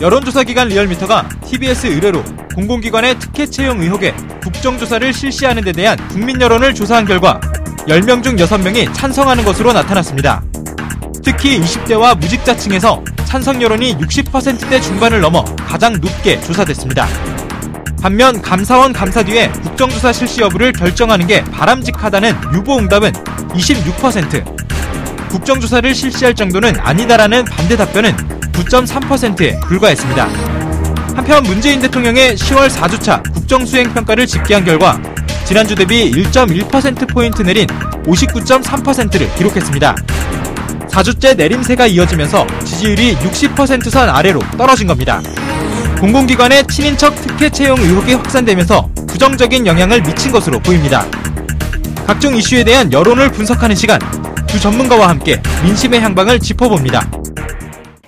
여론조사 기관 리얼미터가 TBS 의뢰로 공공기관의 특혜 채용 의혹에 국정조사를 실시하는 데 대한 국민 여론을 조사한 결과 10명 중 6명이 찬성하는 것으로 나타났습니다. 특히 20대와 무직자층에서 찬성 여론이 60%대 중반을 넘어 가장 높게 조사됐습니다. 반면 감사원 감사 뒤에 국정조사 실시 여부를 결정하는 게 바람직하다는 유보응답은 26%, 국정조사를 실시할 정도는 아니다라는 반대 답변은 9.3%에 불과했습니다. 한편 문재인 대통령의 10월 4주차 국정수행평가를 집계한 결과 지난주 대비 1.1%포인트 내린 59.3%를 기록했습니다. 4주째 내림세가 이어지면서 지지율이 60%선 아래로 떨어진 겁니다. 공공기관의 친인척 특혜 채용 의혹이 확산되면서 부정적인 영향을 미친 것으로 보입니다. 각종 이슈에 대한 여론을 분석하는 시간, 두 전문가와 함께 민심의 향방을 짚어봅니다.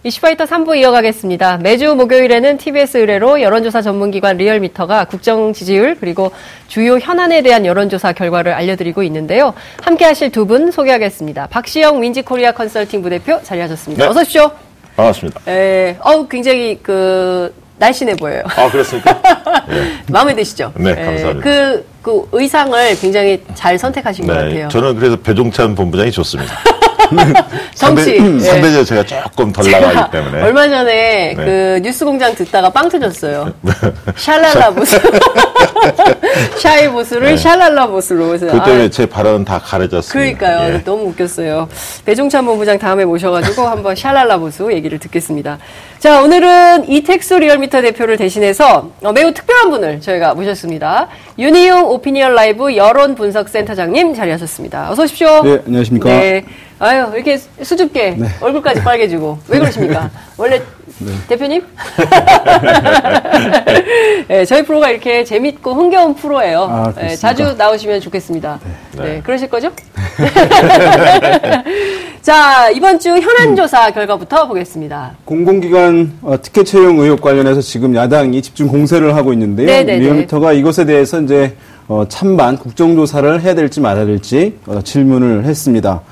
이슈파이터 3부 이어가겠습니다. 매주 목요일에는 TBS 의뢰로 여론조사 전문기관 리얼미터가 국정 지지율 그리고 주요 현안에 대한 여론조사 결과를 알려드리고 있는데요. 함께 하실 두 분 소개하겠습니다. 박시영 윈지코리아 컨설팅 부대표 자리하셨습니다. 네. 어서 오십시오. 반갑습니다. 예, 어우, 굉장히 그, 날씬해 보여요. 아, 그렇습니까? 네. 마음에 드시죠? 네, 예, 감사합니다. 그, 그 의상을 굉장히 잘 선택하신 것 같아요. 네. 저는 그래서 배종찬 본부장이 좋습니다. 정치. 상대, 예. 상대적으로 제가 조금 덜 나가기 때문에. 얼마 전에 네. 그 뉴스 공장 듣다가 빵 터졌어요. 샬랄라 보수. shy 보수를 네. 샬랄라 보수로. 그래서 그 때문에 아, 제 발언은 다 가려졌습니다. 그러니까요. 예. 너무 웃겼어요. 배종찬 본부장 다음에 모셔가지고 한번 샬랄라 보수 얘기를 듣겠습니다. 자, 오늘은 이택수 리얼미터 대표를 대신해서 어, 매우 특별한 분을 저희가 모셨습니다. 윤희웅 오피니언 라이브 여론 분석 센터장님 자리하셨습니다. 어서 오십시오. 네, 안녕하십니까. 네. 아유, 이렇게 수줍게 얼굴까지 빨개지고. 왜 그러십니까? 원래 대표님? 네, 저희 프로가 이렇게 재밌고 흥겨운 프로예요. 아, 네? 자주 나오시면 좋겠습니다. 네, 네. 그러실 거죠? 자, 이번 주 현안조사 결과부터 보겠습니다. 공공기관 어, 특혜 채용 의혹 관련해서 지금 야당이 집중 공세를 하고 있는데요. 네네네. 리얼미터가 이것에 대해서 이제 어, 찬반 국정조사를 해야 될지 말아야 될지 어, 질문을 했습니다.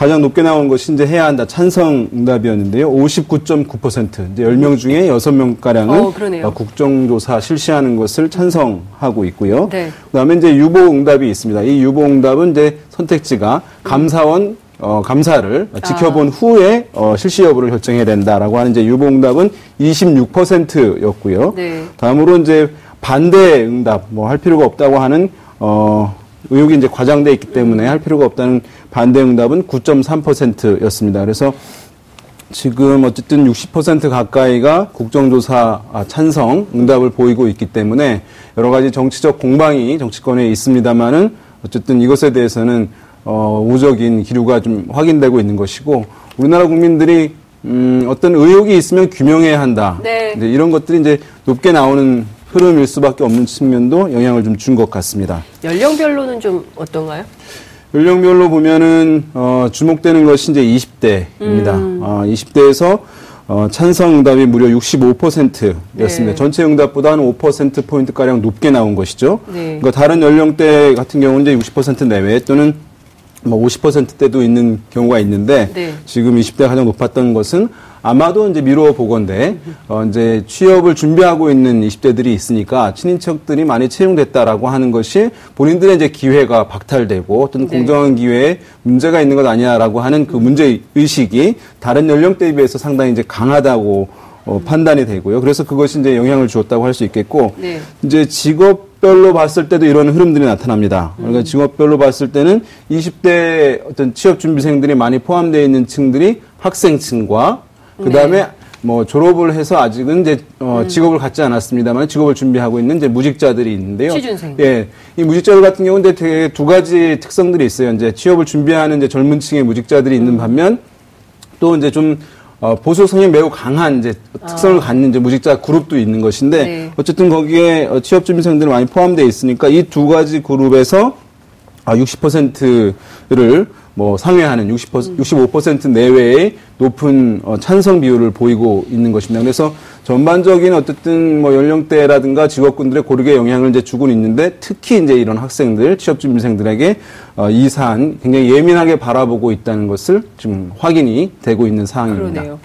가장 높게 나온 것이 이제 해야 한다 찬성 응답이었는데요. 59.9% 이제 10명 중에 6명 가량은 어, 그러네요. 국정조사 실시하는 것을 찬성하고 있고요. 네. 그다음에 이제 유보 응답이 있습니다. 이 유보 응답은 이제 선택지가 감사원 어, 감사를 지켜본 후에 어, 실시 여부를 결정해야 된다라고 하는 이제 유보 응답은 26%였고요. 네. 다음으로 이제 반대 응답 뭐 할 필요가 없다고 하는 어 의혹이 이제 과장돼 있기 때문에 할 필요가 없다는 반대 응답은 9.3%였습니다. 그래서 지금 어쨌든 60% 가까이가 국정조사 아, 찬성 응답을 보이고 있기 때문에 여러 가지 정치적 공방이 정치권에 있습니다만은 어쨌든 이것에 대해서는 어, 우적인 기류가 좀 확인되고 있는 것이고 우리나라 국민들이 음, 어떤 의혹이 있으면 규명해야 한다. 네. 이제 이런 것들이 이제 높게 나오는 흐름일 수밖에 없는 측면도 영향을 좀 준 것 같습니다. 연령별로는 좀 어떤가요? 연령별로 보면은 어, 주목되는 것이 이제 20대입니다. 음. 어, 20대에서 어, 찬성 응답이 무려 65%였습니다. 네. 전체 응답보다 한5% 포인트 가량 높게 나온 것이죠. 네. 그러니까 다른 연령대 같은 경우는 이제 60% 내외 또는 뭐 50%대도 있는 경우가 있는데 네. 지금 20대가 가장 높았던 것은 아마도 이제 미루어 보건대 어 이제 취업을 준비하고 있는 20대들이 있으니까 친인척들이 많이 채용됐다라고 하는 것이 본인들의 이제 기회가 박탈되고 어떤 네. 공정한 기회에 문제가 있는 것 아니냐라고 하는 그 문제 의식이 다른 연령대에 비해서 상당히 이제 강하다고 어, 판단이 되고요. 그래서 그것이 이제 영향을 주었다고 할 수 있겠고 네. 이제 직업 별로 봤을 때도 이런 흐름들이 나타납니다. 그러니까 직업별로 봤을 때는 20대 어떤 취업 준비생들이 많이 포함되어 있는 층들이 학생층과 그 다음에 뭐 졸업을 해서 아직은 이제 어, 직업을 갖지 않았습니다만 직업을 준비하고 있는 이제 무직자들이 있는데요. 취준생. 예, 이 무직자들 같은 경우는 되게 두 가지 특성들이 있어요. 이제 취업을 준비하는 이제 젊은층의 무직자들이 있는 반면 또 이제 좀 어, 보수 성향이 매우 강한 이제 특성을 갖는 이제 무직자 그룹도 있는 것인데 네. 어쨌든 거기에 어, 취업 준비생들이 많이 포함되어 있으니까 이 두 가지 그룹에서 아, 60%를 뭐 상회하는 60%, 65% 내외의 높은 어, 찬성 비율을 보이고 있는 것입니다. 그래서 전반적인 어쨌든 뭐 연령대라든가 직업군들의 고르게 영향을 이제 주고는 있는데 특히 이제 이런 학생들, 취업 준비생들에게 어, 이 사안 굉장히 예민하게 바라보고 있다는 것을 지금 확인이 되고 있는 상황입니다. 그러네요.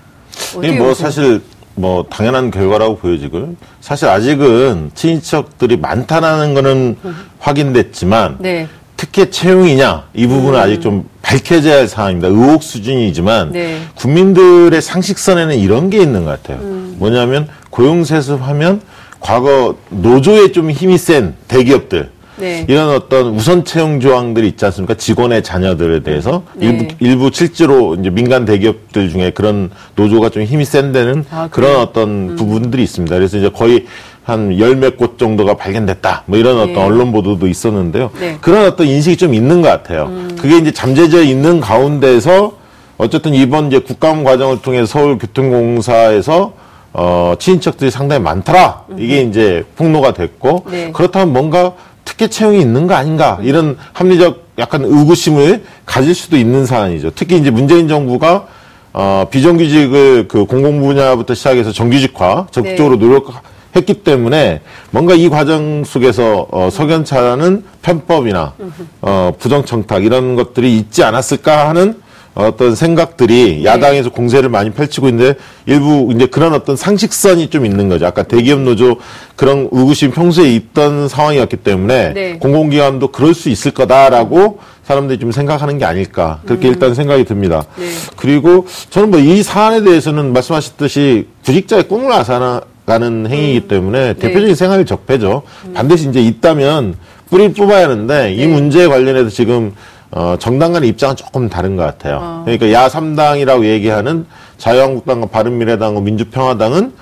이뭐 사실 뭐 당연한 결과라고 보여지고요. 사실 아직은 친인척들이 많다라는 거는 확인됐지만 네. 특혜 채용이냐 이 부분은 아직 좀 밝혀져야 할 사항입니다. 의혹 수준이지만 네. 국민들의 상식선에는 이런 게 있는 것 같아요. 뭐냐면 고용세습하면 과거 노조에 좀 힘이 센 대기업들 네. 이런 어떤 우선 채용 조항들이 있지 않습니까? 직원의 자녀들에 대해서 네. 일부 일부 실제로 이제 민간 대기업들 중에 그런 노조가 좀 힘이 센 데는 아, 그런? 어떤 부분들이 있습니다. 그래서 이제 거의 한 열 몇 곳 정도가 발견됐다. 뭐 이런 어떤 네. 언론 보도도 있었는데요. 네. 음. 그런 어떤 인식이 좀 있는 것 같아요. 그게 이제 잠재져 있는 가운데서 어쨌든 이번 이제 국감 과정을 통해 서울교통공사에서 어, 친인척들이 상당히 많더라. 이게 이제 폭로가 됐고 음. 네. 그렇다면 뭔가 특혜 채용이 있는 거 아닌가 이런 합리적 약간 의구심을 가질 수도 있는 사안이죠. 특히 이제 문재인 정부가 어, 비정규직을 그 공공 분야부터 시작해서 정규직화 적극적으로 네. 노력 했기 때문에 뭔가 이 과정 속에서 어, 석연찮은 편법이나 어, 부정청탁 이런 것들이 있지 않았을까 하는 어떤 생각들이 야당에서 공세를 많이 펼치고 있는데 일부 이제 그런 어떤 상식선이 좀 있는 거죠. 아까 대기업 노조 그런 의구심 평소에 있던 상황이었기 때문에 네. 공공기관도 그럴 수 있을 거다라고 사람들이 좀 생각하는 게 아닐까 그렇게 일단 생각이 듭니다. 네. 그리고 저는 뭐 이 사안에 대해서는 말씀하셨듯이 구직자의 꿈을 앗아 가는 행위이기 때문에 대표적인 생활 적폐죠. 반드시 이제 있다면 뿌리를 뽑아야 하는데 이 문제에 관련해서 지금 어, 정당 간의 입장은 조금 다른 것 같아요. 그러니까 야 3당이라고 얘기하는 자유한국당과 바른미래당과 민주평화당은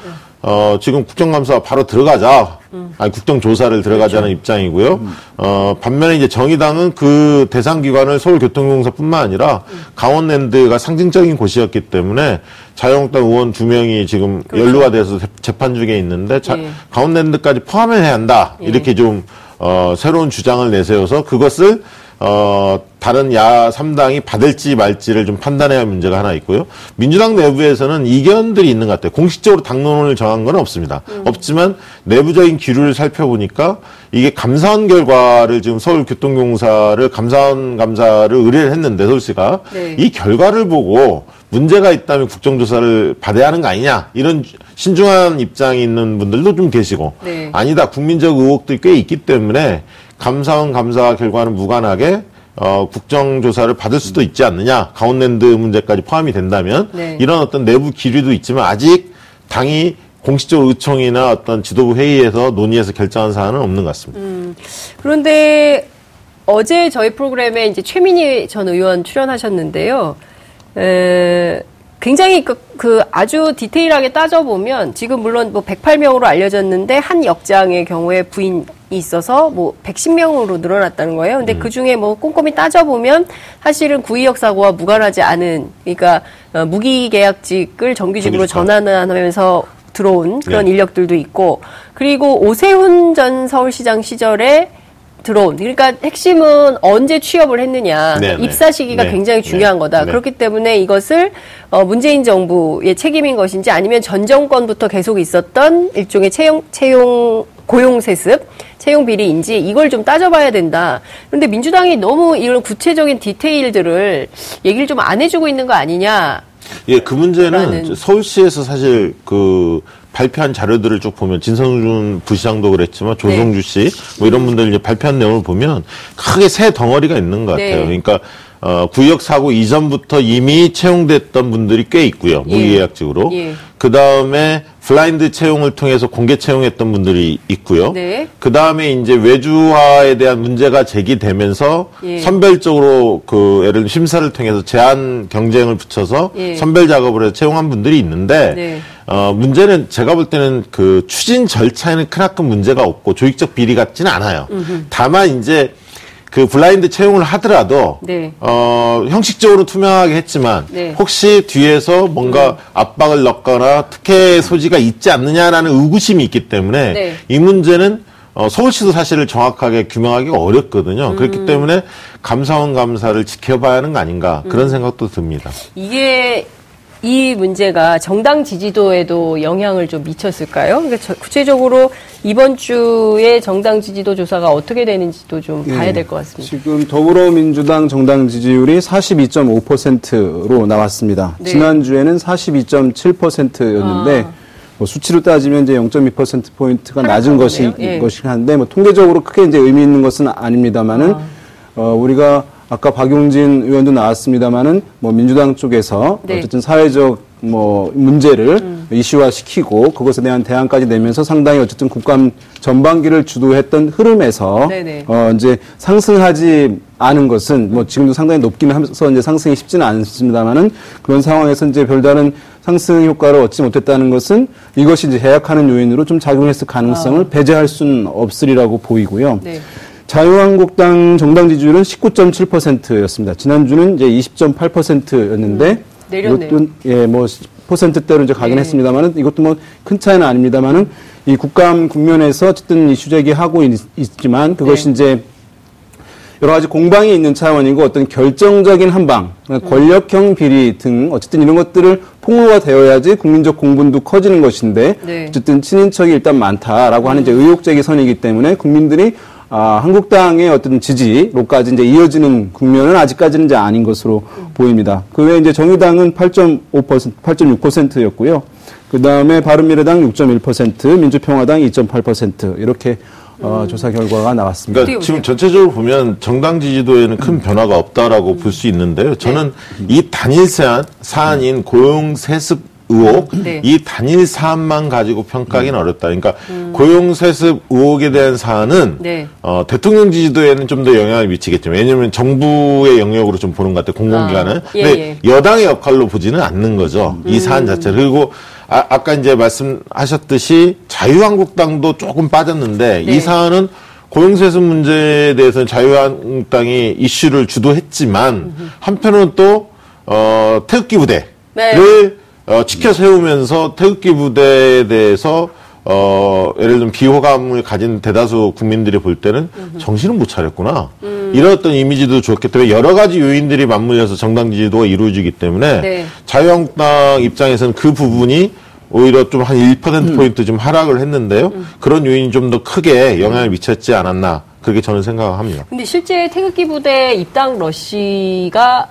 어, 지금 국정감사 바로 들어가자. 아니, 국정조사를 들어가자는 입장이고요. 어, 반면에 이제 정의당은 그 대상기관을 서울교통공사뿐만 아니라 강원랜드가 상징적인 곳이었기 때문에 자유한국당 의원 두 명이 지금 연루가 돼서 재- 재판 중에 있는데 자- 예. 강원랜드까지 포함을 해야 한다. 이렇게 좀, 어, 새로운 주장을 내세워서 그것을 어, 다른 야 3당이 받을지 말지를 좀 판단해야 할 문제가 하나 있고요. 민주당 내부에서는 이견들이 있는 것 같아요. 공식적으로 당론을 정한 건 없습니다. 없지만 내부적인 기류를 살펴보니까 이게 감사원 결과를 지금 서울교통공사를 감사원 감사를 의뢰를 했는데 서울시가 네. 이 결과를 보고 문제가 있다면 국정조사를 받아야 하는 거 아니냐 이런 신중한 입장이 있는 분들도 좀 계시고 네. 아니다 국민적 의혹들이 꽤 있기 때문에 감사원 감사 결과는 무관하게 어, 국정조사를 받을 수도 있지 않느냐 강원랜드 문제까지 포함이 된다면 네. 이런 어떤 내부 기류도 있지만 아직 당이 공식적 의총이나 어떤 지도부 회의에서 논의해서 결정한 사안은 없는 것 같습니다. 음. 그런데 어제 저희 프로그램에 이제 최민희 전 의원 출연하셨는데요. 에, 굉장히 그, 그 아주 디테일하게 따져보면 지금 물론 뭐 108명으로 알려졌는데 한 역장의 경우에 부인이 있어서 뭐 110명으로 늘어났다는 거예요. 근데 그 중에 뭐 꼼꼼히 따져보면 사실은 구의역 사고와 무관하지 않은 그러니까 어, 무기계약직을 정규직으로. 전환하면서 들어온 그런 네. 인력들도 있고 그리고 오세훈 전 서울시장 시절에 들어온 그러니까 핵심은 언제 취업을 했느냐 네, 네. 입사 시기가 네. 굉장히 중요한 네. 거다 네. 그렇기 때문에 이것을 어, 문재인 정부의 책임인 것인지 아니면 전 정권부터 계속 있었던 일종의 채용 채용 고용 세습 채용 비리인지 이걸 좀 따져봐야 된다. 그런데 민주당이 너무 이런 구체적인 디테일들을 얘기를 좀 안 해주고 있는 거 아니냐. 예, 그 문제는 서울시에서 사실 그 발표한 자료들을 쭉 보면 진성준 부시장도 그랬지만 조성주 씨뭐 이런 분들 이제 발표한 내용을 보면 크게 세 덩어리가 있는 것 같아요. 네. 그러니까 어, 구역 사고 이전부터 이미 채용됐던 분들이 꽤 있고요. 예. 무계약직으로. 예. 그 다음에 블라인드 채용을 통해서 공개 채용했던 분들이 있고요. 네. 그 다음에 이제 외주화에 대한 문제가 제기되면서 예. 선별적으로 그 예를 들면 심사를 통해서 제한 경쟁을 붙여서 예. 선별 작업을 해서 채용한 분들이 있는데 네. 어 문제는 제가 볼 때는 그 추진 절차에는 크나큰 문제가 없고 조직적 비리 같지는 않아요. 다만 이제 그 블라인드 채용을 하더라도 네. 어 형식적으로 투명하게 했지만 네. 혹시 뒤에서 뭔가 압박을 넣거나 특혜 소지가 있지 않느냐라는 의구심이 있기 때문에 네. 이 문제는 어, 서울시도 사실을 정확하게 규명하기가 어렵거든요. 그렇기 때문에 감사원 감사를 지켜봐야 하는 거 아닌가 그런 생각도 듭니다. 이게 이 문제가 정당 지지도에도 영향을 좀 미쳤을까요? 그러니까 저- 구체적으로 이번 주에 정당 지지도 조사가 어떻게 되는지도 좀 봐야 될 것 같습니다. 지금 더불어민주당 정당 지지율이 42.5%로 나왔습니다. 네. 지난주에는 42.7%였는데 아. 뭐 수치로 따지면 이제 0.2% 포인트가 낮은 것이. 예. 것이긴 한데 뭐 통계적으로 크게 이제 의미 있는 것은 아닙니다만은 어 우리가 아까 박용진 의원도 나왔습니다만은 뭐 민주당 쪽에서 네. 어쨌든 사회적 뭐 문제를 이슈화 시키고 그것에 대한 대안까지 내면서 상당히 어쨌든 국감 전반기를 주도했던 흐름에서 네네. 어 이제 상승하지 않은 것은 뭐 지금도 상당히 높기는 하면서 이제 상승이 쉽지는 않습니다만은 그런 상황에서 이제 별다른 상승 효과를 얻지 못했다는 것은 이것이 이제 해약하는 요인으로 좀 작용했을 가능성을 배제할 수는 없으리라고 보이고요. 네. 자유한국당 정당 지지율은 19.7%였습니다. 지난주는 이제 20.8%였는데 내렸네요. 이것도 예, 뭐 퍼센트대로 이제 가긴 네. 했습니다만은 이것도 뭐 큰 차이는 아닙니다만은 이 국감 국면에서 어쨌든 이슈 제기하고 있, 있지만 그것이 네. 이제 여러 가지 공방이 있는 차원이고 어떤 결정적인 한방, 권력형 비리 등 어쨌든 이런 것들을 폭로가 되어야지 국민적 공분도 커지는 것인데 네. 어쨌든 친인척이 일단 많다라고 하는 이제 의혹 제기 선이기 때문에 국민들이 아, 한국당의 어떤 지지로까지 이제 이어지는 국면은 아직까지는 이제 아닌 것으로 보입니다. 그 외에 이제 정의당은 8.5%, 8.6%였고요. 그 다음에 바른미래당 6.1%, 민주평화당 2.8% 이렇게 어, 조사 결과가 나왔습니다. 그러니까 지금 보세요? 전체적으로 보면 정당 지지도에는 큰 변화가 없다라고 볼 수 있는데요. 저는 이 단일 사안, 사안인 고용 세습 의혹, 네. 이 단일 사안만 가지고 평가하기는 어렵다. 그러니까 고용 세습 의혹에 대한 사안은 네. 어, 대통령 지지도에는 좀 더 영향을 미치겠죠. 왜냐하면 정부의 영역으로 좀 보는 것 같아요. 공공기관은. 아, 예, 근데 예. 여당의 역할로 보지는 않는 거죠. 이 사안 자체를. 그리고 아, 아까 이제 말씀하셨듯이 자유한국당도 조금 빠졌는데 네. 이 사안은 고용세습 문제에 대해서는 자유한국당이 이슈를 주도했지만 한편으로는 또 어, 태극기 부대를 네. 어, 지켜 세우면서 태극기 부대에 대해서 어, 예를 들면 비호감을 가진 대다수 국민들이 볼 때는 정신을 못 차렸구나. 이런 어떤 이미지도 좋기 때문에 여러 가지 요인들이 맞물려서 정당 지지도가 이루어지기 때문에 네. 자유한국당 입장에서는 그 부분이 오히려 좀 한 1%포인트 좀 하락을 했는데요. 그런 요인이 좀 더 크게 영향을 미쳤지 않았나. 그렇게 저는 생각합니다. 근데 실제 태극기 부대 입당 러시가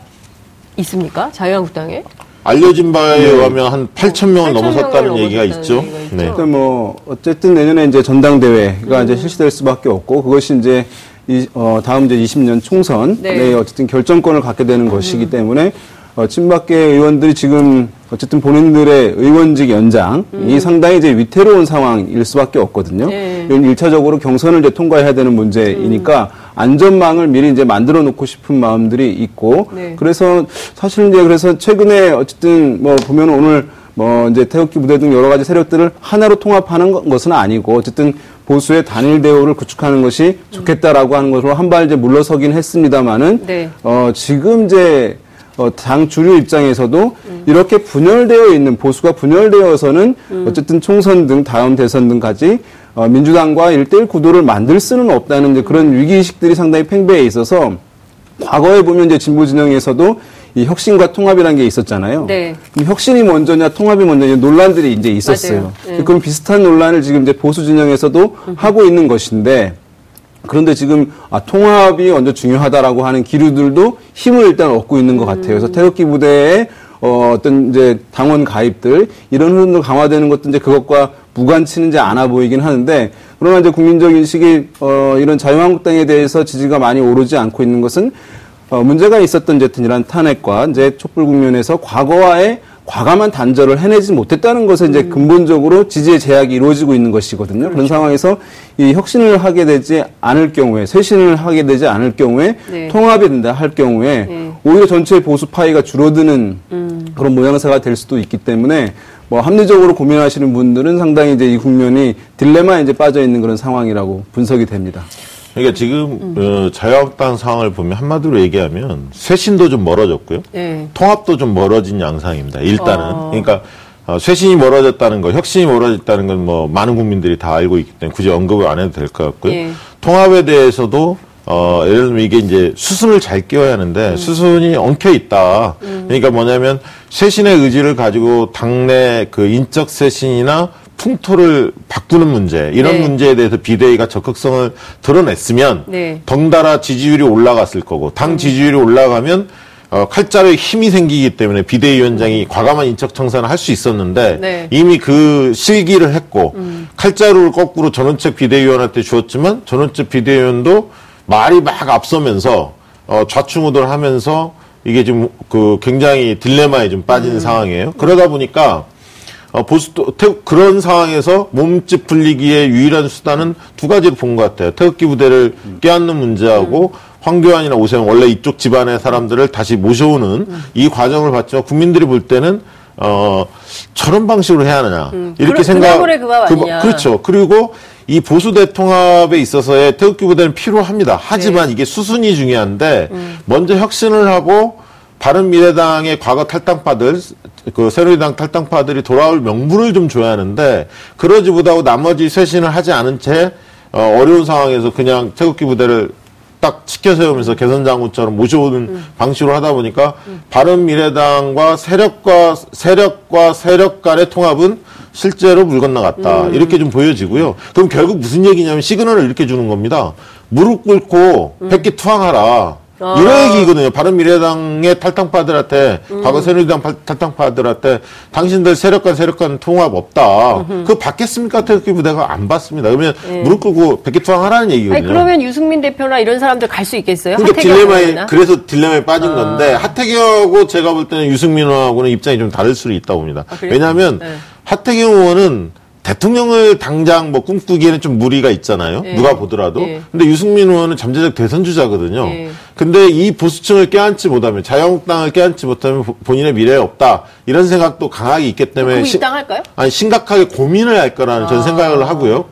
있습니까? 자유한국당에? 알려진 바에 의하면 한 8천 명을 8,000 넘어섰다는 명을 얘기가 넘어섰다는 있죠. 얘기가 있죠. 네. 일단 뭐 어쨌든 내년에 이제 전당대회가 이제 실시될 수밖에 없고 그것이 이제 이, 어, 다음 이제 20년 총선에 네. 어쨌든 결정권을 갖게 되는 것이기 때문에 어, 친박계 의원들이 지금 어쨌든 본인들의 의원직 연장이 상당히 이제 위태로운 상황일 수밖에 없거든요. 네. 이건 일차적으로 경선을 이제 통과해야 되는 문제이니까 안전망을 미리 이제 만들어 놓고 싶은 마음들이 있고 네. 그래서 사실 이제 그래서 최근에 어쨌든 뭐 보면 오늘 뭐 이제 태극기 부대 등 여러 가지 세력들을 하나로 통합하는 것- 것은 아니고 어쨌든 보수의 단일 대우를 구축하는 것이 좋겠다라고 하는 것으로 한 발 이제 물러서긴 했습니다만은 네. 어 지금 이제 어, 당 주류 입장에서도 이렇게 분열되어 있는 보수가 분열되어서는 어쨌든 총선 등 다음 대선 등까지 어, 민주당과 일대일 구도를 만들 수는 없다는 이제 그런 위기의식들이 상당히 팽배해 있어서 과거에 보면 이제 진보 진영에서도 이 혁신과 통합이라는 게 있었잖아요. 네. 이 혁신이 먼저냐 통합이 먼저냐 논란들이 이제 있었어요. 네. 그럼 비슷한 논란을 지금 이제 보수 진영에서도 하고 있는 것인데 그런데 지금 아, 통합이 먼저 중요하다라고 하는 기류들도 힘을 일단 얻고 있는 것 같아요. 그래서 태극기 부대의 어, 어떤 이제 당원 가입들 이런 흐름도 강화되는 것도 이제 그것과 무관치는 이제 않아 보이긴 하는데 그러나 이제 국민적 인식이 어, 이런 자유한국당에 대해서 지지가 많이 오르지 않고 있는 것은 어, 문제가 있었던 이제 이런 탄핵과 이제 촛불 국면에서 과거와의 과감한 단절을 해내지 못했다는 것에 이제 근본적으로 지지의 제약이 이루어지고 있는 것이거든요. 그런 상황에서 이 혁신을 하게 되지 않을 경우에 쇄신을 하게 되지 않을 경우에 네. 통합이 된다 할 경우에 네. 오히려 전체 보수 파이가 줄어드는 그런 모양새가 될 수도 있기 때문에 뭐 합리적으로 고민하시는 분들은 상당히 이제 이 국면이 딜레마에 이제 빠져 있는 그런 상황이라고 분석이 됩니다. 그러니까 지금 어, 자유한국당 상황을 보면 한마디로 얘기하면 쇄신도 좀 멀어졌고요. 네. 통합도 좀 멀어진 양상입니다. 일단은 어. 그러니까 어, 쇄신이 멀어졌다는 거, 혁신이 멀어졌다는 건 뭐 많은 국민들이 다 알고 있기 때문에 굳이 언급을 안 해도 될 것 같고요. 예. 통합에 대해서도 어, 예를 들면 이게 이제 수순을 잘 끼워야 하는데 수순이 엉켜 있다. 그러니까 뭐냐면 쇄신의 의지를 가지고 당내 그 인적 쇄신이나 풍토를 바꾸는 문제 이런 네. 문제에 대해서 비대위가 적극성을 드러냈으면 네. 덩달아 지지율이 올라갔을 거고 당 지지율이 올라가면 어, 칼자루에 힘이 생기기 때문에 비대위원장이 과감한 인적 청산을 할 수 있었는데 네. 이미 그 실기를 했고 칼자루를 거꾸로 전원책 비대위원한테 주었지만 전원책 비대위원도 말이 막 앞서면서 어, 좌충우돌 하면서 이게 지금 그 굉장히 딜레마에 좀 빠진 상황이에요. 그러다 보니까 어, 보수 또 태- 그런 상황에서 몸집 불리기의 유일한 수단은 두 가지를 본것 같아요. 태극기 부대를 껴안는 문제하고 황교안이나 오세훈 원래 이쪽 집안의 사람들을 다시 모셔오는 이 과정을 봤지만 국민들이 볼 때는 어 저런 방식으로 해야 하느냐 이렇게 그- 생각 그- 아니냐. 그렇죠. 그리고 이 보수 대통합에 있어서의 태극기 부대는 필요합니다. 하지만 네. 이게 수순이 중요한데 음. 먼저 혁신을 하고 바른미래당의 과거 탈당파들 그 새누리당 탈당파들이 돌아올 명분을 좀 줘야 하는데 그러지 못하고 나머지 쇄신을 하지 않은 채 어, 어려운 상황에서 그냥 태극기 부대를 딱 치켜 세우면서 개선 장군처럼 모셔오는 음. 방식으로 하다 보니까 바른미래당과 세력과 세력과 세력 간의 통합은 실제로 물 건너갔다 음. 이렇게 좀 보여지고요. 그럼 결국 무슨 얘기냐면 시그널을 이렇게 주는 겁니다. 무릎 꿇고 음. 백기 투항하라. 아. 이런 얘기거든요. 바른미래당의 탈당파들한테, 음. 과거 새누리당 팔- 탈당파들한테 당신들 세력 간 세력 간 통합 없다. 그거 받겠습니까? 태극기 부대가 안 받습니다. 그러면 무릎 꿇고 백기 투항 하라는 얘기거든요. 예. 아니 그러면 유승민 대표나 이런 사람들 갈 수 있겠어요? 그러니까 하태경 딜레마에? 그래서 딜레마에 빠진 아. 건데 하태경하고 제가 볼 때는 유승민하고는 입장이 좀 다를 수도 있다고 봅니다. 아? 왜냐하면 네. 하태경 의원은 대통령을 당장 뭐 꿈꾸기에는 좀 무리가 있잖아요. 예. 누가 보더라도. 예. 근데 유승민 의원은 잠재적 대선 주자거든요. 예. 근데 이 보수층을 껴안지 못하면 자유한국당을 껴안지 못하면 보- 본인의 미래에 없다 이런 생각도 강하게 있기 때문에 시- 입당할까요? 아니 심각하게 고민을 할 거라는 저는 아. 생각을 하고요.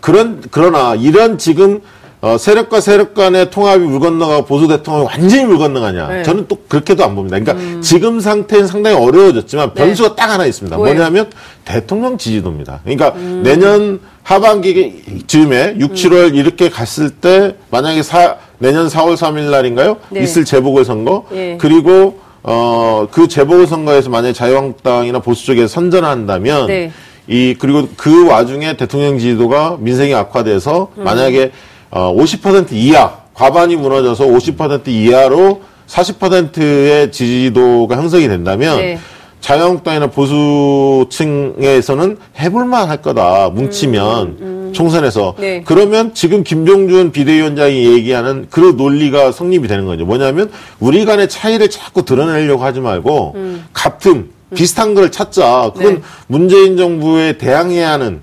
그런 그러나 이런 지금 어, 세력과 세력 간의 통합이 물 건너가 보수 대통합이 완전히 물 건너가냐? 네. 음. 저는 또 그렇게도 안 봅니다. 그러니까 지금 상태는 상당히 어려워졌지만 네. 변수가 딱 하나 있습니다. 뭐예요? 뭐냐면 대통령 지지도입니다. 그러니까 음. 내년 하반기 즈음에 6, 7월 이렇게 갔을 때 만약에 사, 내년 4월 3일 날인가요? 네. 있을 재보궐선거 예. 그리고 어, 그 재보궐선거에서 만약에 자유한국당이나 보수 쪽에 선전한다면 네. 이 그리고 그 와중에 대통령 지지도가 민생이 악화돼서 음. 만약에 어, 50% 이하 과반이 무너져서 50% 이하로 40%의 지지도가 형성이 된다면 네. 자유한국당이나 보수층에서는 해볼만 할 거다 뭉치면 총선에서 네. 그러면 지금 김종준 비대위원장이 얘기하는 그 논리가 성립이 되는 거죠. 뭐냐면 우리 간의 차이를 자꾸 드러내려고 하지 말고 같은 비슷한 걸 찾자. 그건 네. 문재인 정부에 대항해야 하는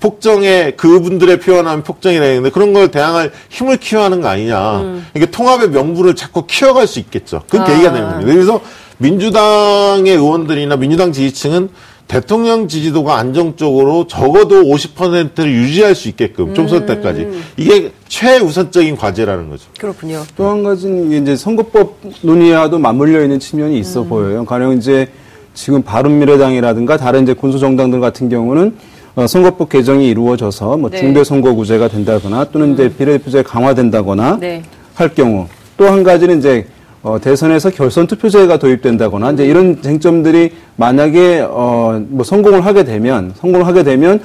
폭정에 그분들의 표현하는 폭정이라 했는데 그런 걸 대항할 힘을 키워하는 거 아니냐. 이게 통합의 명분을 자꾸 키워갈 수 있겠죠. 그 아. 계기가 되는 겁니다. 그래서 민주당의 의원들이나 민주당 지지층은 대통령 지지도가 안정적으로 적어도 50%를 유지할 수 있게끔 총선 때까지 이게 최우선적인 과제라는 거죠. 그렇군요. 또 한 가지는 이제 선거법 논의와도 맞물려 있는 측면이 있어 음. 보여요. 가령 이제 지금 바른미래당이라든가 다른 이제 군소정당들 같은 경우는 어, 선거법 개정이 이루어져서 뭐 네. 중대선거구제가 된다거나 또는 이제 비례대표제 강화된다거나 네. 할 경우 또 한 가지는 이제 어, 대선에서 결선 투표제가 도입된다거나 이제 이런 쟁점들이 만약에 어, 뭐 성공을 하게 되면 성공을 하게 되면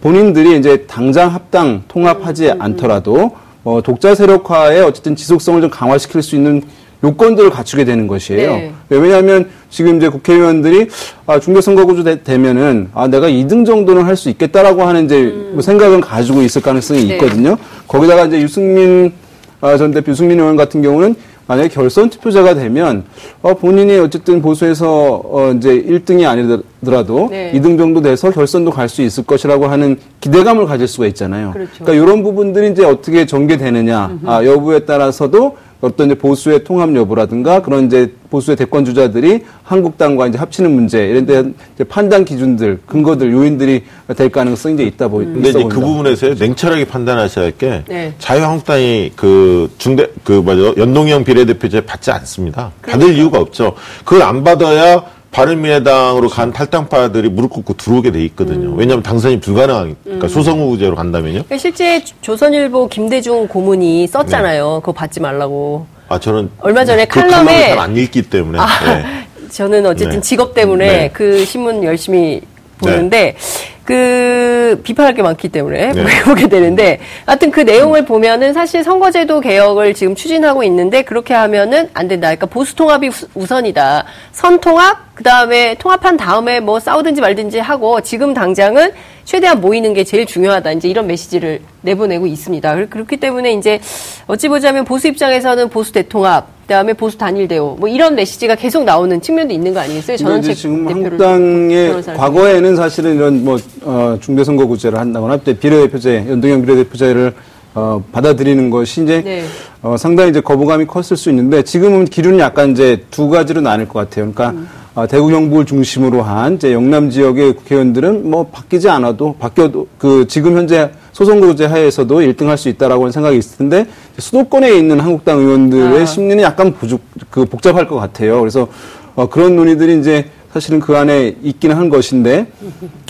본인들이 이제 당장 합당 통합하지 음, 않더라도 어, 독자 세력화의 어쨌든 지속성을 좀 강화시킬 수 있는 요건들을 갖추게 되는 것이에요. 네. 왜냐하면 지금 이제 국회의원들이 아, 중대선거구제 되- 되면은 아, 내가 2등 정도는 할 수 있겠다라고 하는 이제 뭐 생각은 가지고 있을 가능성이 음. 네. 있거든요. 거기다가 이제 유승민 아, 전 대표 유승민 의원 같은 경우는 만약에 결선 투표자가 되면 어, 본인이 어쨌든 보수에서 어, 이제 1등이 아니더라도 네. 2등 정도 돼서 결선도 갈 수 있을 것이라고 하는 기대감을 가질 수가 있잖아요. 그렇죠. 러니까 이런 부분들이 이제 어떻게 전개되느냐 아, 여부에 따라서도 어떤 이제 보수의 통합 여부라든가 그런 이제 보수의 대권 주자들이 한국당과 이제 합치는 문제 이런 데 이제 판단 기준들, 근거들, 요인들이 될 가능성이 이제 있다 보이 근데 있어 이제 그. 부분에서 냉철하게 판단하셔야 할게 네. 자유한국당이 그 중대 그 뭐죠 연동형 비례대표제 받지 않습니다. 받을 이유가 없죠. 그걸 안 받아야 바른미래당으로 간 탈당파들이 무릎 꿇고 들어오게 돼 있거든요. 음. 왜냐하면 당선이 불가능하니까 소선거구제로 간다면요. 그러니까 실제 조- 조선일보 김대중 고문이 썼잖아요. 그거 받지 말라고. 아 저는 얼마 전에 그 칼럼에- 잘안 읽기 때문에 아, 네. 저는 어쨌든 네. 직업 때문에 네. 그 신문 열심히 보는데 그 비판할 게 많기 때문에 네. 보게 되는데 하여튼 그 내용을 보면은 사실 선거제도 개혁을 지금 추진하고 있는데 그렇게 하면은 안 된다. 그러니까 보수 통합이 우- 우선이다. 선 통합 그다음에 통합한 다음에 뭐 싸우든지 말든지 하고 지금 당장은 최대한 모이는 게 제일 중요하다. 이제 이런 메시지를 내보내고 있습니다. 그렇- 그렇기 때문에 이제 어찌 보자면 보수 입장에서는 보수 대통합 그다음에 보수 단일 대우 뭐 이런 메시지가 계속 나오는 측면도 있는 거 아니겠어요? 전원책 이제 지금 한국당의 과거에는 사실은 이런 뭐 어, 중대선거구제를 한다거나 또 비례대표제, 연동형 비례대표제를 어, 받아들이는 것이 이제 네. 어, 상당히 이제 거부감이 컸을 수 있는데 지금은 기준이 약간 이제 두 가지로 나뉠 것 같아요. 그러니까 음. 어, 대구 경북을 중심으로 한 이제 영남 지역의 국회의원들은 뭐 바뀌지 않아도 바뀌어도 그 지금 현재 소선거구제 하에서도 1등 할 수 있다라고 하는 생각이 있을 텐데 수도권에 있는 한국당 의원들의 아. 심리는 약간 부족 그 복잡할 것 같아요. 그래서 어, 그런 논의들이 이제 사실은 그 안에 있기는 한 것인데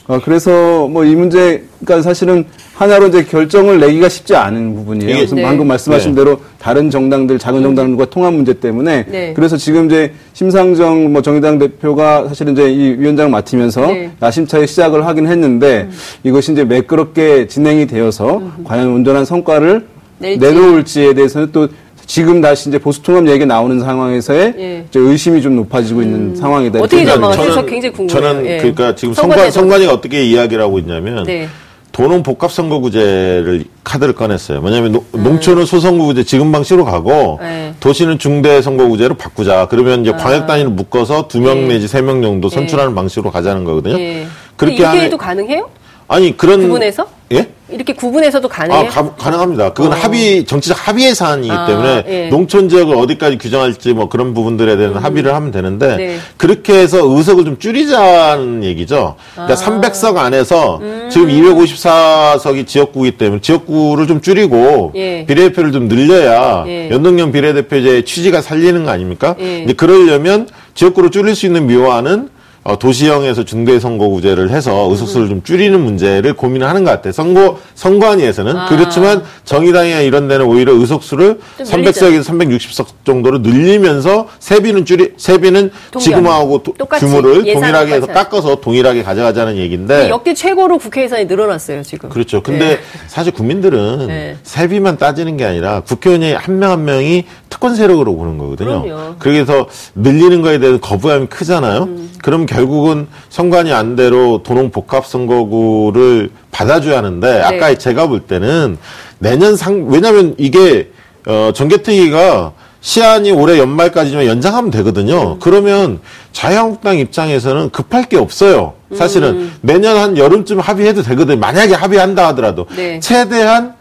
어, 그래서 뭐 이 문제가 사실은 하나로 이제 결정을 내기가 쉽지 않은 부분이에요. 그래서 네. 방금 말씀하신 네. 대로 다른 정당들, 작은 정당들과 통합 문제 때문에 네. 그래서 지금 이제 심상정 뭐 정의당 대표가 사실은 이제 이 위원장 맡으면서 네. 야심차게 시작을 하긴 했는데 이것이 이제 매끄럽게 진행이 되어서 과연 온전한 성과를. 내놓을지에 대해서는 또 지금 다시 이제 보수 통합 얘기 나오는 상황에서의 예. 이제 의심이 좀 높아지고 있는 상황이다. 어떻게 이렇게 전망하세요? 생각합니다. 저 굉장히 궁금해요. 저는 예. 그러니까 지금. 선관, 선관위가 어떻게 이야기를 하고 있냐면 네. 도농 복합 선거구제를 카드를 꺼냈어요. 뭐냐면 노- 음. 농촌은 소선거구제 지금 방식으로 가고 네. 아. 도시는 중대 선거구제로 바꾸자. 그러면 이제 광역 단위로 묶어서 두명 네. 내지 세 명 정도 선출하는 방식으로 가자는 거거든요. 예. 그렇게 하는- 해도 가능해요? 아니 그런 구분해서? 예? 이렇게 구분해서도 가능해요? 아, 가, 능합니다 그건 어. 합의, 정치적 합의의 사안이기 아, 때문에 예. 농촌 지역을 어디까지 규정할지 뭐 그런 부분들에 대한 합의를 하면 되는데 네. 그렇게 해서 의석을 좀 줄이자는 얘기죠. 아. 그러니까 300석 안에서 음. 지금 254석이 지역구이기 때문에 지역구를 좀 줄이고 예. 비례대표를 좀 늘려야 예. 연동형 비례대표제의 취지가 살리는 거 아닙니까? 예. 이제 그러려면 지역구를 줄일 수 있는 묘안은 어, 도시형에서 중대 선거구제를 해서 의석수를 좀 줄이는 문제를 고민을 하는 것 같아요. 선거, 선관위에서는. 아. 그렇지만 정의당이나 이런 데는 오히려 의석수를 좀 300석에서 360석 정도로 늘리면서 세비는 줄이, 세비는. 지금하고 도- 규모를 동일하게 해서 똑같이 깎아서 동일하게 가져가자는 얘기인데. 역대 최고로 국회 예산이 늘어났어요, 지금. 그렇죠. 근데 네. 사실 국민들은 네. 세비만 따지는 게 아니라 국회의원이 한 명 한 명이 특권 세력으로 보는 거거든요. 그럼요. 그래서 늘리는 거에 대한 거부감이 크잖아요. 음. 그럼 결국은 선관위 안대로 도농 복합 선거구를 받아줘야 하는데 아까 네. 제가 볼 때는 내년 상 왜냐하면 이게 어 정개특위가 시한이 올해 연말까지만 연장하면 음. 되거든요. 그러면 자유한국당 입장에서는 급할 게 없어요. 사실은 음. 내년 한 여름쯤 합의해도 되거든요. 만약에 합의한다 하더라도 네. 최대한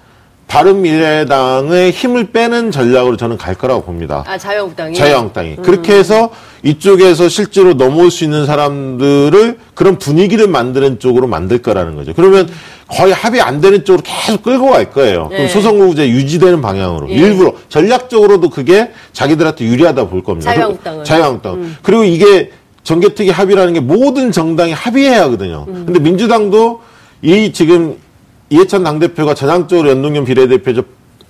바른미래당의 힘을 빼는 전략으로 저는 갈 거라고 봅니다. 아, 자유한국당이. 자유한국당이. 음. 그렇게 해서 이쪽에서 실제로 넘어올 수 있는 사람들을 그런 분위기를 만드는 쪽으로 만들 거라는 거죠. 그러면 거의 합의 안 되는 쪽으로 계속 끌고 갈 거예요. 네. 그럼 소선거구제 유지되는 방향으로. 예. 일부러. 전략적으로도 그게 자기들한테 유리하다 볼 겁니다. 자유한국당은. 자유한국당. 그리고 이게 정개특위 합의라는 게 모든 정당이 합의해야 하거든요. 음. 근데 민주당도 이 지금 이해찬 당대표가 전향적으로 연동형 비례대표제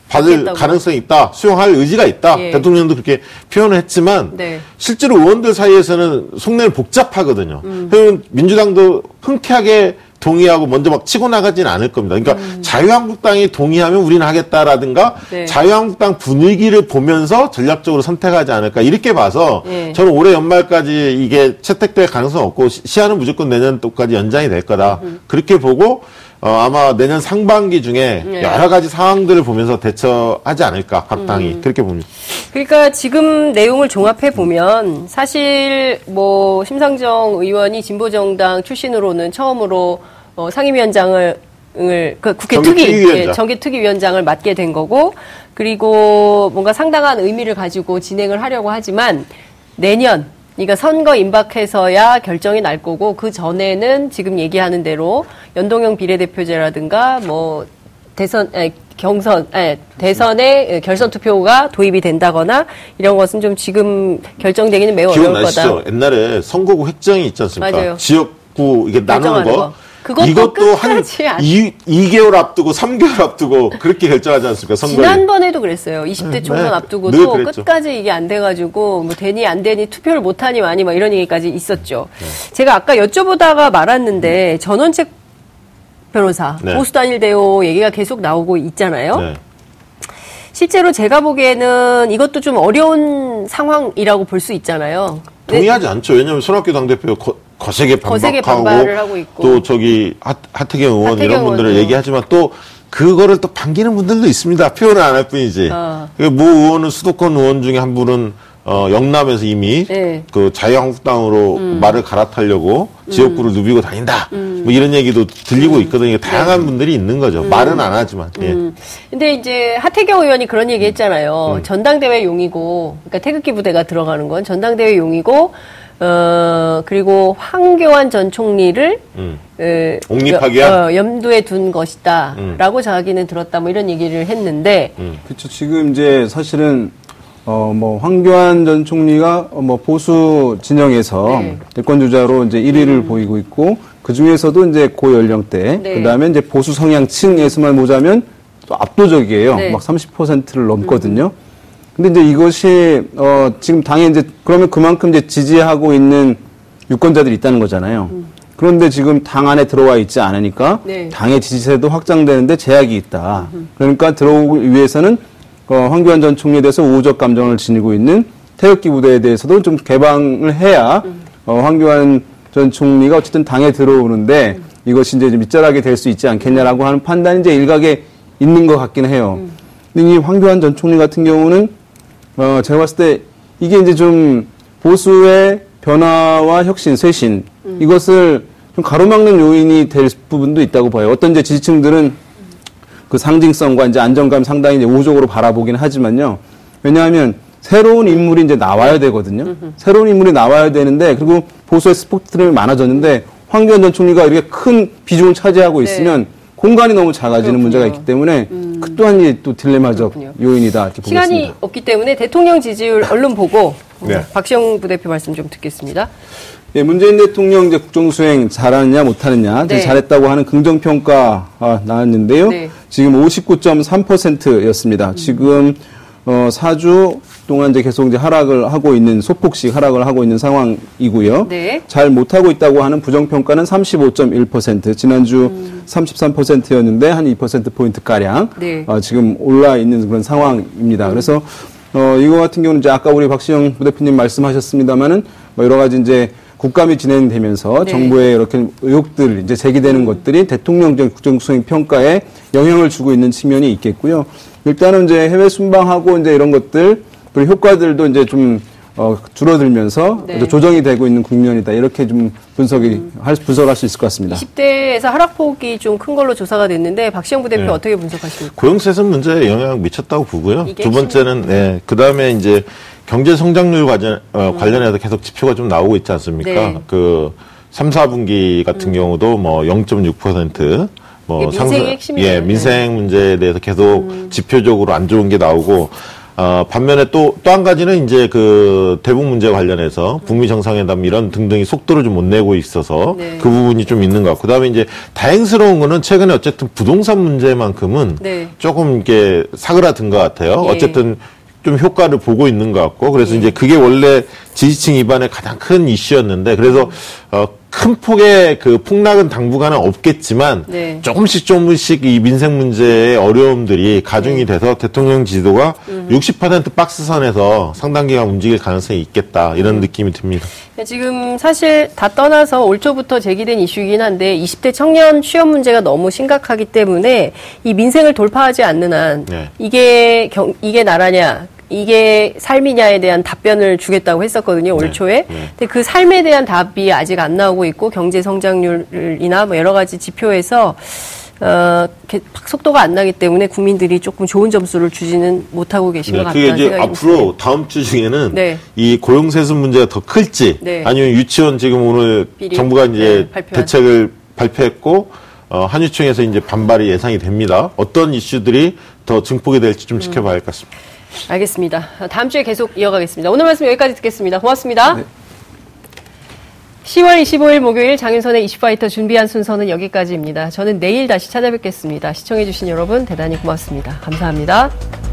받을 받겠다고. 가능성이 있다, 수용할 의지가 있다. 예. 대통령도 그렇게 표현을 했지만 네. 실제로 의원들 사이에서는 속내는 복잡하거든요. 음. 그러면 민주당도 흔쾌하게 동의하고 먼저 막 치고 나가지는 않을 겁니다. 그러니까 자유한국당이 동의하면 우리는 하겠다라든가 음. 네. 자유한국당 분위기를 보면서 전략적으로 선택하지 않을까 이렇게 봐서 예. 저는 올해 연말까지 이게 채택될 가능성 없고 시- 시한은 무조건 내년도까지 연장이 될 거다. 그렇게 보고 어, 아마 내년 상반기 중에 네. 여러 가지 상황들을 보면서 대처하지 않을까 각 당이 그렇게 봅니다. 그러니까 지금 내용을 종합해 보면 사실 뭐 심상정 의원이 진보정당 출신으로는 처음으로 어, 상임위원장을 을, 그 국회 정기 특위, 특위 위원장. 예, 정기 특위 위원장을 맡게 된 거고, 그리고 뭔가 상당한 의미를 가지고 진행을 하려고 하지만 내년, 그러니까 선거 임박해서야 결정이 날 거고 그 전에는 지금 얘기하는 대로 연동형 비례대표제라든가 뭐 대선, 에, 경선, 에, 대선에 결선 투표가 도입이 된다거나 이런 것은 좀 지금 결정되기는 매우 어려울 기억나시죠? 거다. 옛날에 선거구 획정이 있지 않습니까? 맞아요. 지역구 이게 나누는 거. 거. 그것도 이것도 한 2, 2개월 앞두고 3개월 앞두고 그렇게 결정하지 않습니까? 선거 지난번에도 그랬어요. 20대 총선 네, 늘 앞두고도. 끝까지 이게 안 돼가지고 뭐 되니 안 되니 투표를 못하니 많이 막 이런 얘기까지 있었죠. 네. 제가 아까 여쭤보다가 말았는데 전원책 변호사 네. 보수 단일 대오 얘기가 계속 나오고 있잖아요. 네. 실제로 제가 보기에는 이것도 좀 어려운 상황이라고 볼 수 있잖아요. 네. 동의하지 않죠. 왜냐하면 손학규 당대표 거, 거세게 반박하고. 또 저기 하, 하태경 의원 하태경 이런 분들을 의원도. 얘기하지만 또 그거를 또 반기는 분들도 있습니다. 표현을 안 할 뿐이지. 어. 그모 의원은 수도권 의원 중에 한 분은 어, 영남에서 이미 네. 음. 그 자유한국당으로 말을 갈아타려고 지역구를 누비고 다닌다. 뭐 이런 얘기도 들리고 있거든요. 다양한 분들이 있는 거죠. 말은 안 하지만. 예. 음. 근데 이제 하태경 의원이 그런 얘기 했잖아요. 전당대회 용이고, 그러니까 태극기 부대가 들어가는 건 전당대회 용이고, 어, 그리고 황교안 전 총리를, 음. 에, 옹립하기 여- 위한? 어, 염두에 둔 것이다. 라고 자기는 들었다. 뭐 이런 얘기를 했는데, 그렇죠. 지금 이제 사실은 어 뭐 황교안 전 총리가 어, 뭐 보수 진영에서 네. 대권 주자로 이제 1위를 보이고 있고 그 중에서도 이제 고연령대 네. 그 다음에 이제 보수 성향층에서만 보자면 또 압도적이에요. 네. 막 30%를 넘거든요. 근데 이제 이것이 어 지금 당에 이제 그러면 그만큼 이제 지지하고 있는 유권자들이 있다는 거잖아요. 그런데 지금 당 안에 들어와 있지 않으니까 네. 당의 지지세도 확장되는데 제약이 있다. 그러니까 들어오기 위해서는 어, 황교안 전 총리에 대해서 우호적 감정을 지니고 있는 태극기 부대에 대해서도 좀 개방을 해야 어, 황교안 전 총리가 어쨌든 당에 들어오는데 이것이 이제 좀 밑자락이 될 수 있지 않겠냐라고 하는 판단이 이제 일각에 있는 것 같긴 해요. 근데 이 황교안 전 총리 같은 경우는 어, 제가 봤을 때 이게 이제 좀 보수의 변화와 혁신, 쇄신 이것을 좀 가로막는 요인이 될 부분도 있다고 봐요. 어떤 이제 지지층들은 그 상징성과 이제 안정감 상당히 이제 우호적으로 바라보긴 하지만요. 왜냐하면 새로운 인물이 이제 나와야 되거든요. 새로운 인물이 나와야 되는데 그리고 보수의 스포트들이 많아졌는데 황교안 전 총리가 이렇게 큰 비중을 차지하고 네. 있으면 공간이 너무 작아지는 그렇군요. 문제가 있기 때문에 그 또한 이제 또 딜레마적 그렇군요. 요인이다 이렇게 시간이 보겠습니다. 없기 때문에 대통령 지지율 얼른 보고, 네. 박시영 부대표 말씀 좀 듣겠습니다. 예, 문재인 대통령 이제 국정수행 잘하느냐 못하느냐 네. 잘했다고 하는 긍정평가 아, 나왔는데요. 네. 지금 59.3%였습니다. 지금 어, 4주 동안 이제 계속 이제 하락을 하고 있는 소폭씩 하락을 하고 있는 상황이고요. 네. 잘 못하고 있다고 하는 부정평가는 35.1%. 지난주 33%였는데 한 2% 포인트 가량 네. 어, 지금 올라 있는 그런 상황입니다. 그래서 어, 이거 같은 경우는 이제 아까 우리 박시영 부대표님 말씀하셨습니다만은 뭐 여러 가지 이제 국감이 진행되면서 네. 정부의 이렇게 의혹들 이제 제기되는 것들이 대통령 국정수행 평가에 영향을 주고 있는 측면이 있겠고요. 일단은 이제 해외 순방하고 이제 이런 것들 그리고 효과들도 이제 좀 어, 줄어들면서 네. 조정이 되고 있는 국면이다 이렇게 좀 분석이 할 분석할 수 있을 것 같습니다. 20대에서 하락폭이 좀 큰 걸로 조사가 됐는데, 박시영 부대표 네. 어떻게 분석하십니까? 고용세습 문제에 영향 미쳤다고 보고요. 두 번째는 네, 그 다음에 이제 경제 성장률 관련 어, 관련해서 계속 지표가 좀 나오고 있지 않습니까? 음. 네. 그 3, 4분기 같은 경우도 뭐 0.6%. 뭐. 네. 음. 예, 민생 문제에 대해서 계속 지표적으로 안 좋은 게 나오고 어, 반면에 또, 또 한 가지는 이제 그 대북 문제 관련해서 북미 정상회담 이런 등등이 속도를 좀 못 내고 있어서 네. 그 부분이 좀 있는 것 같고. 그 다음에 이제 다행스러운 거는 최근에 어쨌든 부동산 문제만큼은 네. 조금 이렇게 사그라든 것 같아요. 예. 어쨌든 좀 효과를 보고 있는 것 같고 그래서 이제 그게 원래 지지층 이반의 가장 큰 이슈였는데 그래서 어, 큰 폭의 그 폭락은 당분간은 없겠지만 네. 조금씩 조금씩 이 민생 문제의 어려움들이 가중이 돼서 대통령 지도가 60% 박스선에서 상당 기간 움직일 가능성이 있겠다 이런 느낌이 듭니다. 지금 사실 다 떠나서 올 초부터 제기된 이슈이긴 한데 20대 청년 취업 문제가 너무 심각하기 때문에 이 민생을 돌파하지 않는 한 네. 이게 경, 이게 나라냐 이게 삶이냐에 대한 답변을 주겠다고 했었거든요 올 네. 초에. 네. 근데 그 삶에 대한 답이 아직 안 나오고 있고 경제 성장률이나 뭐 여러 가지 지표에서 어, 이렇게 속도가 안 나기 때문에 국민들이 조금 좋은 점수를 주지는 못하고 계신 것 네, 같다는 그게 이제 앞으로 듭니다. 다음 주 중에는 네. 이 고용세습 문제가 더 클지 네. 아니면 유치원 지금 오늘 비리. 정부가 이제 네. 대책을 발표했고 어, 한유총에서 이제 반발이 예상이 됩니다. 어떤 이슈들이 더 증폭이 될지 좀 지켜봐야 할 것 같습니다. 알겠습니다. 다음 주에 계속 이어가겠습니다. 오늘 말씀 여기까지 듣겠습니다. 고맙습니다. 10월 25일 목요일 장윤선의 이슈파이터 준비한 순서는 여기까지입니다. 저는 내일 다시 찾아뵙겠습니다. 시청해주신 여러분 대단히 고맙습니다. 감사합니다.